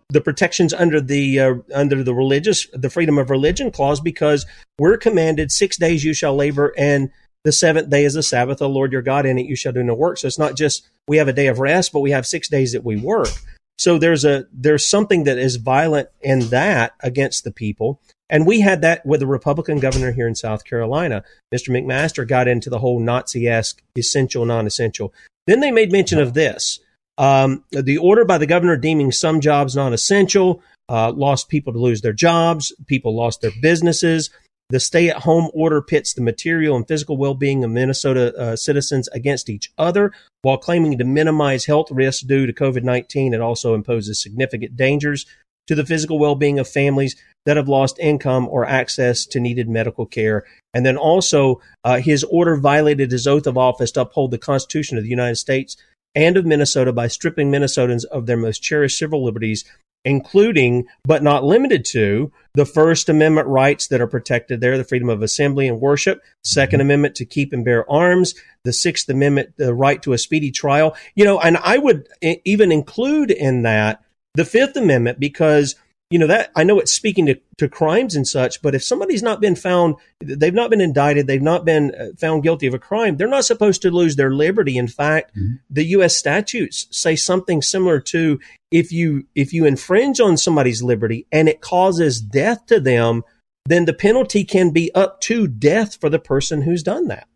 the protections under the uh, under the religious the freedom of religion clause because we're commanded six days you shall labor and the seventh day is the sabbath the lord your god in it you shall do no work. So it's not just we have a day of rest but we have six days that we work. So there's a there's something that is violent in that against the people. And we had that with the republican governor here in south carolina. Mr mcmaster got into the whole nazi-esque essential non-essential. Then they made mention of this um, the order by the governor deeming some jobs non essential uh, lost people to lose their jobs, people lost their businesses. The stay at home order pits the material and physical well being of Minnesota uh, citizens against each other while claiming to minimize health risks due to COVID 19. It also imposes significant dangers to the physical well being of families that have lost income or access to needed medical care. And then also, uh, his order violated his oath of office to uphold the Constitution of the United States and of Minnesota by stripping Minnesotans of their most cherished civil liberties, including, but not limited to, the First Amendment rights that are protected there the freedom of assembly and worship, Second Amendment to keep and bear arms, the Sixth Amendment, the right to a speedy trial. You know, and I would even include in that the Fifth Amendment because you know that I know it's speaking to, to crimes and such, but if somebody's not been found, they've not been indicted, they've not been uh, found guilty of a crime, they're not supposed to lose their liberty. In fact, mm-hmm. the U.S. statutes say something similar to if you if you infringe on somebody's liberty and it causes death to them, then the penalty can be up to death for the person who's done that.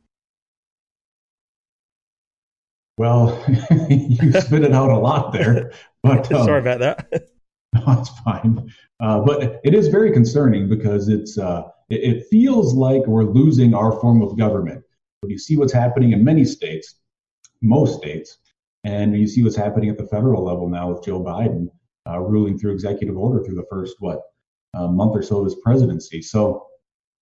Well, you spit it out a lot there, but um, sorry about that. No, it's fine. Uh, but it is very concerning because it's uh, it, it, feels like we're losing our form of government. You see what's happening in many states, most states, and you see what's happening at the federal level now with Joe Biden uh, ruling through executive order through the first what month or so of his presidency. So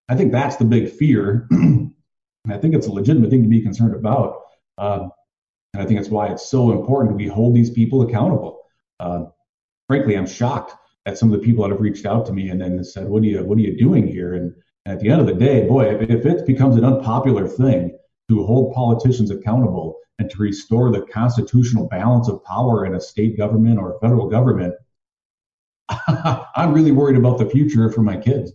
I think that's the big fear, and I think it's a legitimate thing to be concerned about. Um, and I think that's why it's so important we hold these people accountable. Frankly, I'm shocked at some of the people that have reached out to me and then said, "What are you What are you doing here?" And, and at the end of the day, boy, if, if it becomes an unpopular thing to hold politicians accountable and to restore the constitutional balance of power in a state government or a federal government, I'm really worried about the future for my kids.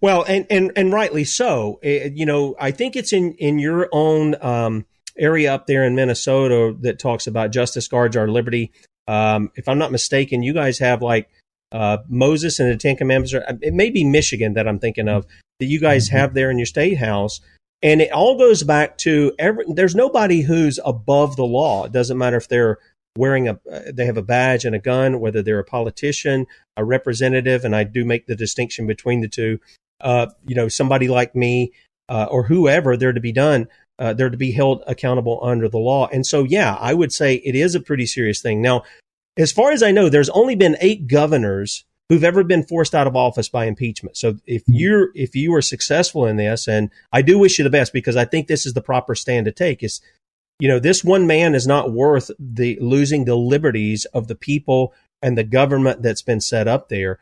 Well, and and and rightly so. Uh, you know, I think it's in in your own um, area up there in Minnesota that talks about justice guards our liberty. Um, if I'm not mistaken, you guys have like uh, Moses and the Ten Commandments. Or, it may be Michigan that I'm thinking of that you guys mm-hmm. have there in your state house. And it all goes back to every, there's nobody who's above the law. It doesn't matter if they're wearing a, uh, they have a badge and a gun, whether they're a politician, a representative, and I do make the distinction between the two. Uh, you know, somebody like me uh, or whoever, they're to be done uh, they're to be held accountable under the law. And so, yeah, I would say it is a pretty serious thing. Now, as far as I know, there's only been eight governors who've ever been forced out of office by impeachment. So if hmm. you're if you are successful in this, and I do wish you the best because I think this is the proper stand to take. Is you know this one man is not worth the losing the liberties of the people and the government that's been set up there.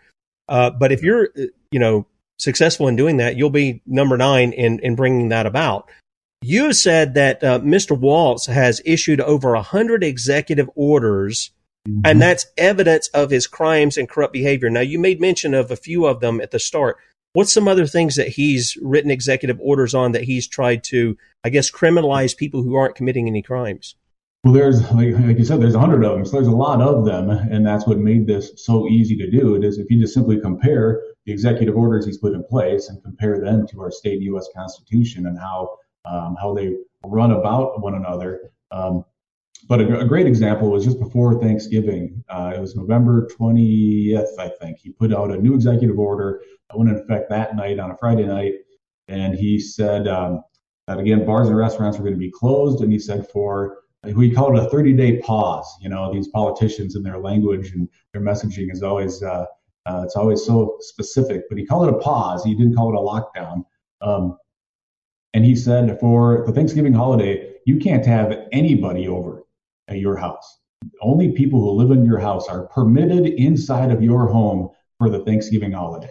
Uh, but if you're you know successful in doing that, you'll be number nine in in bringing that about. You said that uh, Mr. Walz has issued over 100 executive orders, mm-hmm. and that's evidence of his crimes and corrupt behavior. Now, you made mention of a few of them at the start. What's some other things that he's written executive orders on that he's tried to, I guess, criminalize people who aren't committing any crimes? Well, there's like, like you said, there's a hundred of them, so there's a lot of them, and that's what made this so easy to do. It is if you just simply compare the executive orders he's put in place and compare them to our state U.S. Constitution and how um, how they run about one another. Um, but a, a, great example was just before Thanksgiving. Uh, it was November 20th, I think. He put out a new executive order that went into effect that night on a Friday night. And he said um, that, again, bars and restaurants were going to be closed. And he said for, we call it a 30 day pause. You know, these politicians and their language and their messaging is always, uh, uh, it's always so specific. But he called it a pause. He didn't call it a lockdown. Um, and he said, for the Thanksgiving holiday, you can't have anybody over at your house. Only people who live in your house are permitted inside of your home for the Thanksgiving holiday.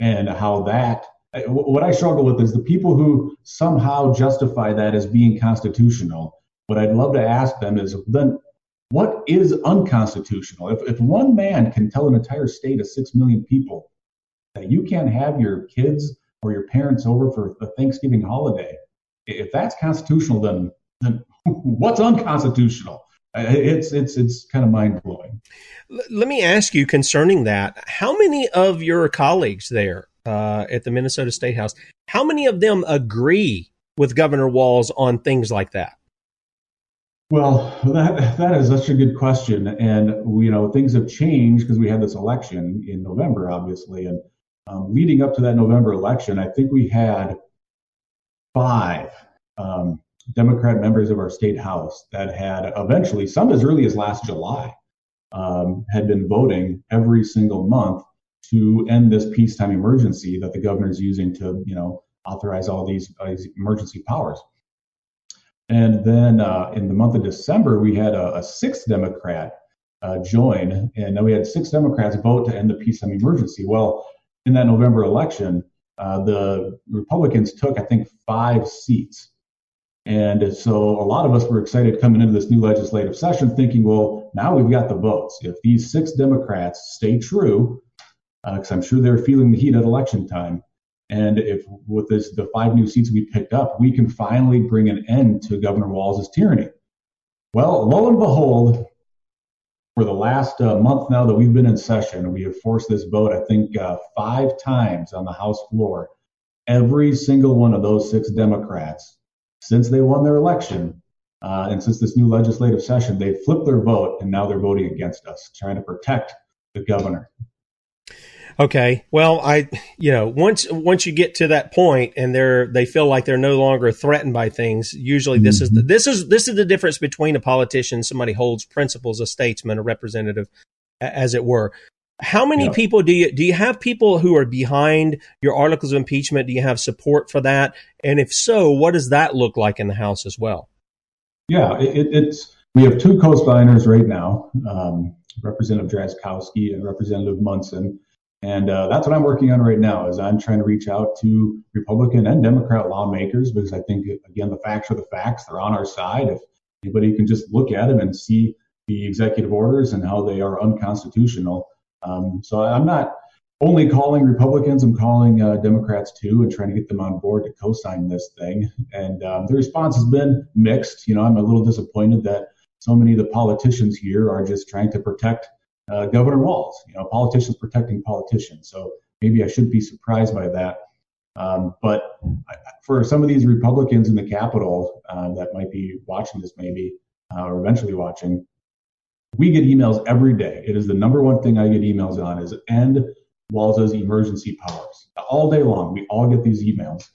And how that, what I struggle with is the people who somehow justify that as being constitutional. What I'd love to ask them is then what is unconstitutional? If, if one man can tell an entire state of six million people that you can't have your kids or your parents over for the Thanksgiving holiday. If that's constitutional, then then what's unconstitutional? It's it's it's kind of mind blowing. Let me ask you concerning that: How many of your colleagues there uh, at the Minnesota State House, how many of them agree with Governor Walz on things like that? Well, that that is such a good question, and you know things have changed because we had this election in November, obviously, and um, leading up to that November election, I think we had five um, Democrat members of our state house that had eventually, some as early as last July, um, had been voting every single month to end this peacetime emergency that the governor is using to, you know, authorize all these, these emergency powers. And then uh, in the month of December, we had a, a sixth Democrat uh, join, and then we had six Democrats vote to end the peacetime emergency. Well, in that November election, uh, the Republicans took, I think, five seats. And so a lot of us were excited coming into this new legislative session thinking, well, now we've got the votes. If these six Democrats stay true because uh, I'm sure they're feeling the heat at election time. And if with this, the five new seats we picked up, we can finally bring an end to Governor Walz's tyranny. Well, lo and behold, for the last uh, month now that we've been in session, we have forced this vote, I think, uh, five times on the House floor. Every single one of those six Democrats, since they won their election, uh, and since this new legislative session, they flipped their vote and now they're voting against us, trying to protect the governor. Okay. Well, I, you know, once once you get to that point and they're they feel like they're no longer threatened by things, usually this mm-hmm. is the, this is this is the difference between a politician, somebody holds principles, a statesman, a representative, as it were. How many yeah. people do you do you have people who are behind your articles of impeachment? Do you have support for that? And if so, what does that look like in the House as well? Yeah, it, it's we have two co-signers right now, um, Representative Drazkowski and Representative Munson, and uh, that's what I'm working on right now. Is I'm trying to reach out to Republican and Democrat lawmakers because I think again the facts are the facts. They're on our side. If anybody can just look at them and see the executive orders and how they are unconstitutional. Um, so I'm not only calling Republicans, I'm calling uh, Democrats too and trying to get them on board to co-sign this thing. And um, the response has been mixed. You know, I'm a little disappointed that so many of the politicians here are just trying to protect uh, Governor Walz. You know, politicians protecting politicians. So maybe I shouldn't be surprised by that. Um, but for some of these Republicans in the Capitol uh, that might be watching this, maybe uh, or eventually watching, we get emails every day. It is the number one thing I get emails on is end Walz's emergency powers. All day long, we all get these emails.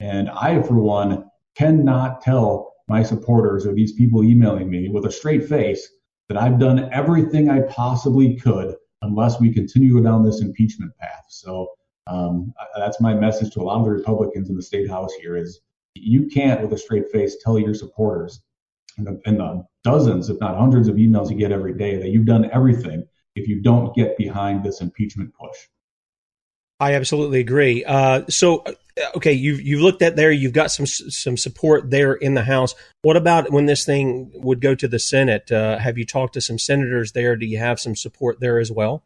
And I, for one, cannot tell my supporters or these people emailing me with a straight face that I've done everything I possibly could unless we continue down this impeachment path. So um, that's my message to a lot of the Republicans in the state house here is you can't with a straight face tell your supporters and the, and the dozens, if not hundreds of emails you get every day that you've done everything if you don't get behind this impeachment push. I absolutely agree. Uh, so, uh, okay, you've you've looked at there. You've got some some support there in the House. What about when this thing would go to the Senate? Uh, have you talked to some senators there? Do you have some support there as well?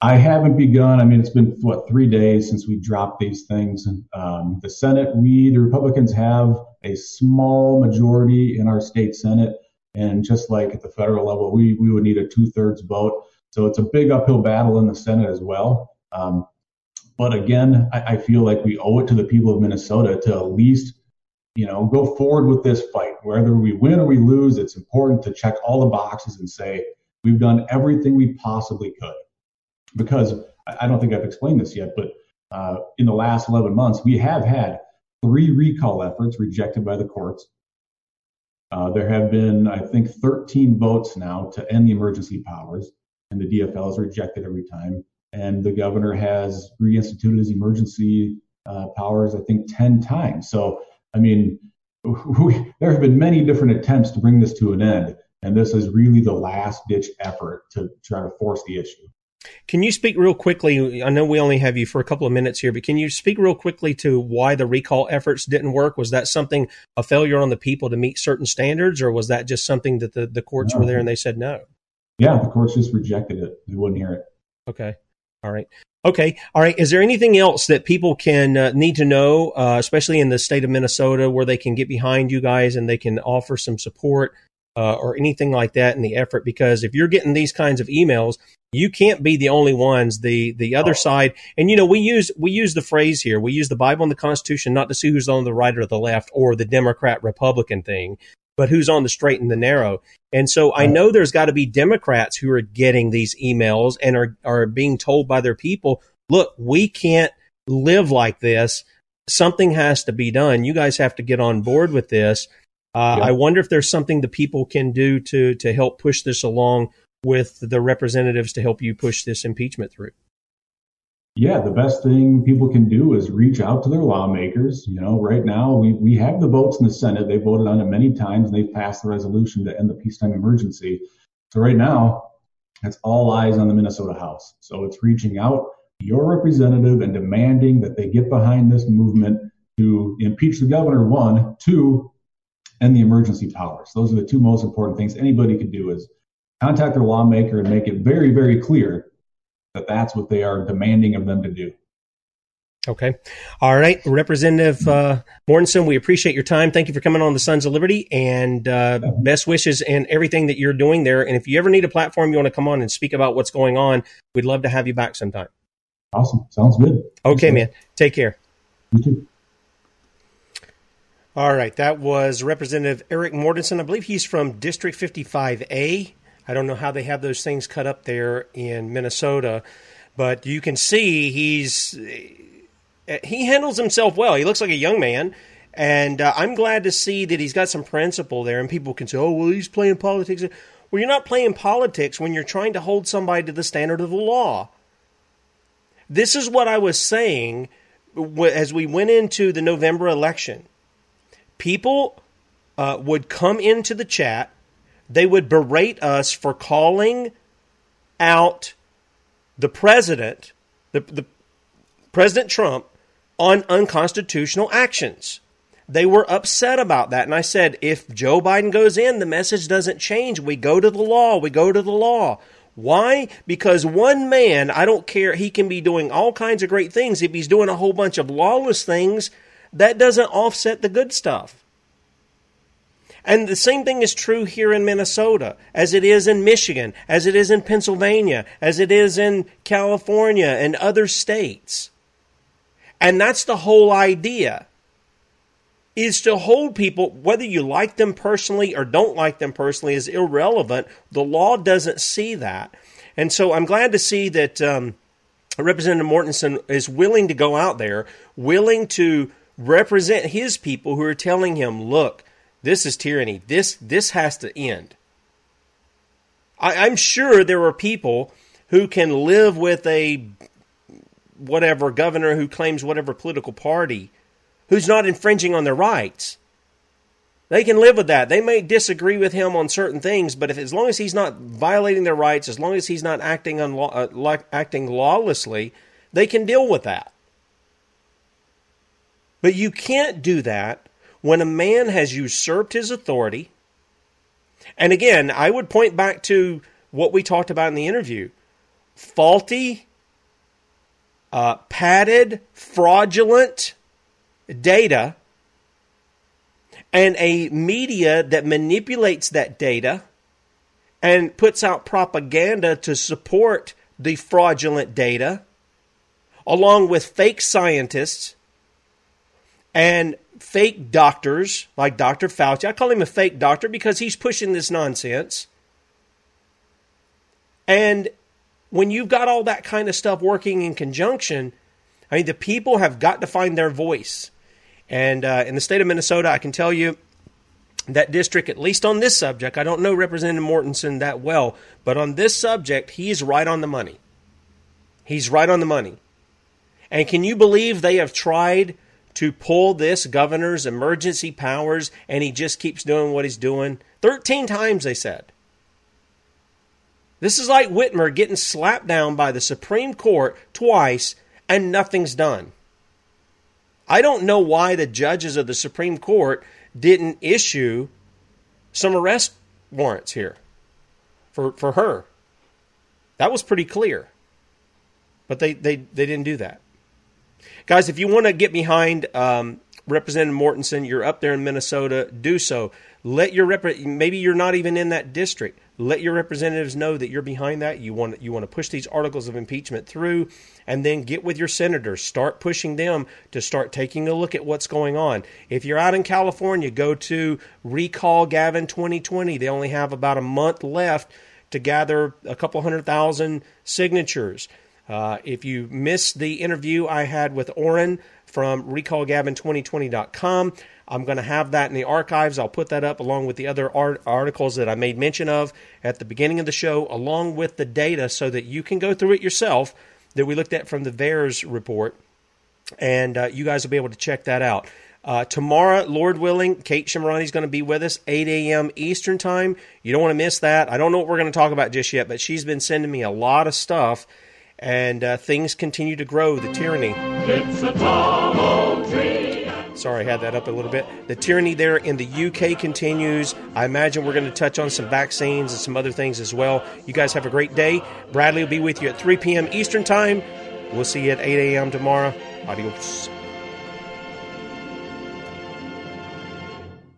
I haven't begun. I mean, it's been what three days since we dropped these things. Um, the Senate, we the Republicans have a small majority in our state Senate, and just like at the federal level, we we would need a two thirds vote. So it's a big uphill battle in the Senate as well. Um, but again, I, I feel like we owe it to the people of Minnesota to at least, you know, go forward with this fight. Whether we win or we lose, it's important to check all the boxes and say we've done everything we possibly could. Because I don't think I've explained this yet, but uh, in the last 11 months, we have had three recall efforts rejected by the courts. Uh, there have been, I think, 13 votes now to end the emergency powers, and the DFL has rejected every time and the governor has reinstituted his emergency uh, powers, I think, 10 times. So, I mean, we, there have been many different attempts to bring this to an end, and this is really the last ditch effort to try to force the issue. Can you speak real quickly? I know we only have you for a couple of minutes here, but can you speak real quickly to why the recall efforts didn't work? Was that something, a failure on the people to meet certain standards, or was that just something that the, the courts no. were there and they said no? Yeah, the courts just rejected it. They wouldn't hear it. Okay. All right. Okay. All right. Is there anything else that people can uh, need to know, uh, especially in the state of Minnesota, where they can get behind you guys and they can offer some support uh, or anything like that in the effort? Because if you're getting these kinds of emails, you can't be the only ones. The the other oh. side, and you know, we use we use the phrase here. We use the Bible and the Constitution not to see who's on the right or the left or the Democrat Republican thing but who's on the straight and the narrow. And so I know there's got to be Democrats who are getting these emails and are, are being told by their people, look, we can't live like this. Something has to be done. You guys have to get on board with this. Uh. I wonder if there's something the people can do to to help push this along with the representatives to help you push this impeachment through yeah, the best thing people can do is reach out to their lawmakers. You know, right now we, we have the votes in the Senate. They voted on it many times and they've passed the resolution to end the peacetime emergency. So right now, it's all eyes on the Minnesota House. So it's reaching out your representative and demanding that they get behind this movement to impeach the governor, one, two, and the emergency powers. Those are the two most important things anybody could do is contact their lawmaker and make it very, very clear that that's what they are demanding of them to do. Okay. All right. Representative uh, Mortensen, we appreciate your time. Thank you for coming on the Sons of Liberty and uh, best wishes and everything that you're doing there. And if you ever need a platform, you want to come on and speak about what's going on, we'd love to have you back sometime. Awesome. Sounds good. Okay, man. Take care. You too. All right. That was Representative Erik Mortensen. I believe he's from District 55A. I don't know how they have those things cut up there in Minnesota, but you can see he's he handles himself well. He looks like a young man, and uh, I'm glad to see that he's got some principle there. And people can say, "Oh, well, he's playing politics." Well, you're not playing politics when you're trying to hold somebody to the standard of the law. This is what I was saying as we went into the November election. People uh, would come into the chat, they would berate us for calling out the president, the, the President Trump, on unconstitutional actions. They were upset about that. And I said, if Joe Biden goes in, the message doesn't change. We go to the law. We go to the law. Why? Because one man, I don't care, he can be doing all kinds of great things. If he's doing a whole bunch of lawless things, that doesn't offset the good stuff. And the same thing is true here in Minnesota, as it is in Michigan, as it is in Pennsylvania, as it is in California and other states. And that's the whole idea is to hold people, whether you like them personally or don't like them personally, is irrelevant. The law doesn't see that. And so I'm glad to see that um, Representative Mortensen is willing to go out there, willing to represent his people who are telling him, look, this is tyranny. This, this has to end. I, I'm sure there are people who can live with a whatever governor who claims whatever political party who's not infringing on their rights. They can live with that. They may disagree with him on certain things, but if as long as he's not violating their rights, as long as he's not acting unlaw, uh, like, acting lawlessly, they can deal with that. But you can't do that when a man has usurped his authority. And again, I would point back to what we talked about in the interview faulty, uh, padded, fraudulent data and a media that manipulates that data and puts out propaganda to support the fraudulent data, along with fake scientists and fake doctors like Dr. Fauci. I call him a fake doctor because he's pushing this nonsense. And when you've got all that kind of stuff working in conjunction, I mean, the people have got to find their voice. And uh, in the state of Minnesota, I can tell you that district, at least on this subject, I don't know Representative Mortensen that well, but on this subject, he's right on the money. He's right on the money. And can you believe they have tried to pull this governor's emergency powers and he just keeps doing what he's doing? 13 times, they said. This is like Whitmer getting slapped down by the Supreme Court twice and nothing's done. I don't know why the judges of the Supreme Court didn't issue some arrest warrants here for, for her. That was pretty clear. But they, they, they didn't do that. Guys, if you want to get behind um, Representative Mortensen, you're up there in Minnesota, do so. Let your rep- maybe you're not even in that district. Let your representatives know that you're behind that. You want you want to push these articles of impeachment through, and then get with your senators. Start pushing them to start taking a look at what's going on. If you're out in California, go to Recall Gavin 2020. They only have about a month left to gather a couple hundred thousand signatures. Uh, if you missed the interview I had with Orrin from recallgavin2020.com, I'm going to have that in the archives. I'll put that up along with the other art- articles that I made mention of at the beginning of the show, along with the data so that you can go through it yourself that we looked at from the VAERS report. And uh, you guys will be able to check that out. Uh, tomorrow, Lord willing, Kate Shemirani is going to be with us, 8 a.m. Eastern Time. You don't want to miss that. I don't know what we're going to talk about just yet, but she's been sending me a lot of stuff, and uh, things continue to grow. The tyranny. It's a tall old tree. Sorry, I had that up a little bit. The tyranny there in the UK continues. I imagine we're going to touch on some vaccines and some other things as well. You guys have a great day. Bradley will be with you at 3 p.m. Eastern Time. We'll see you at 8 a.m. tomorrow. Adios.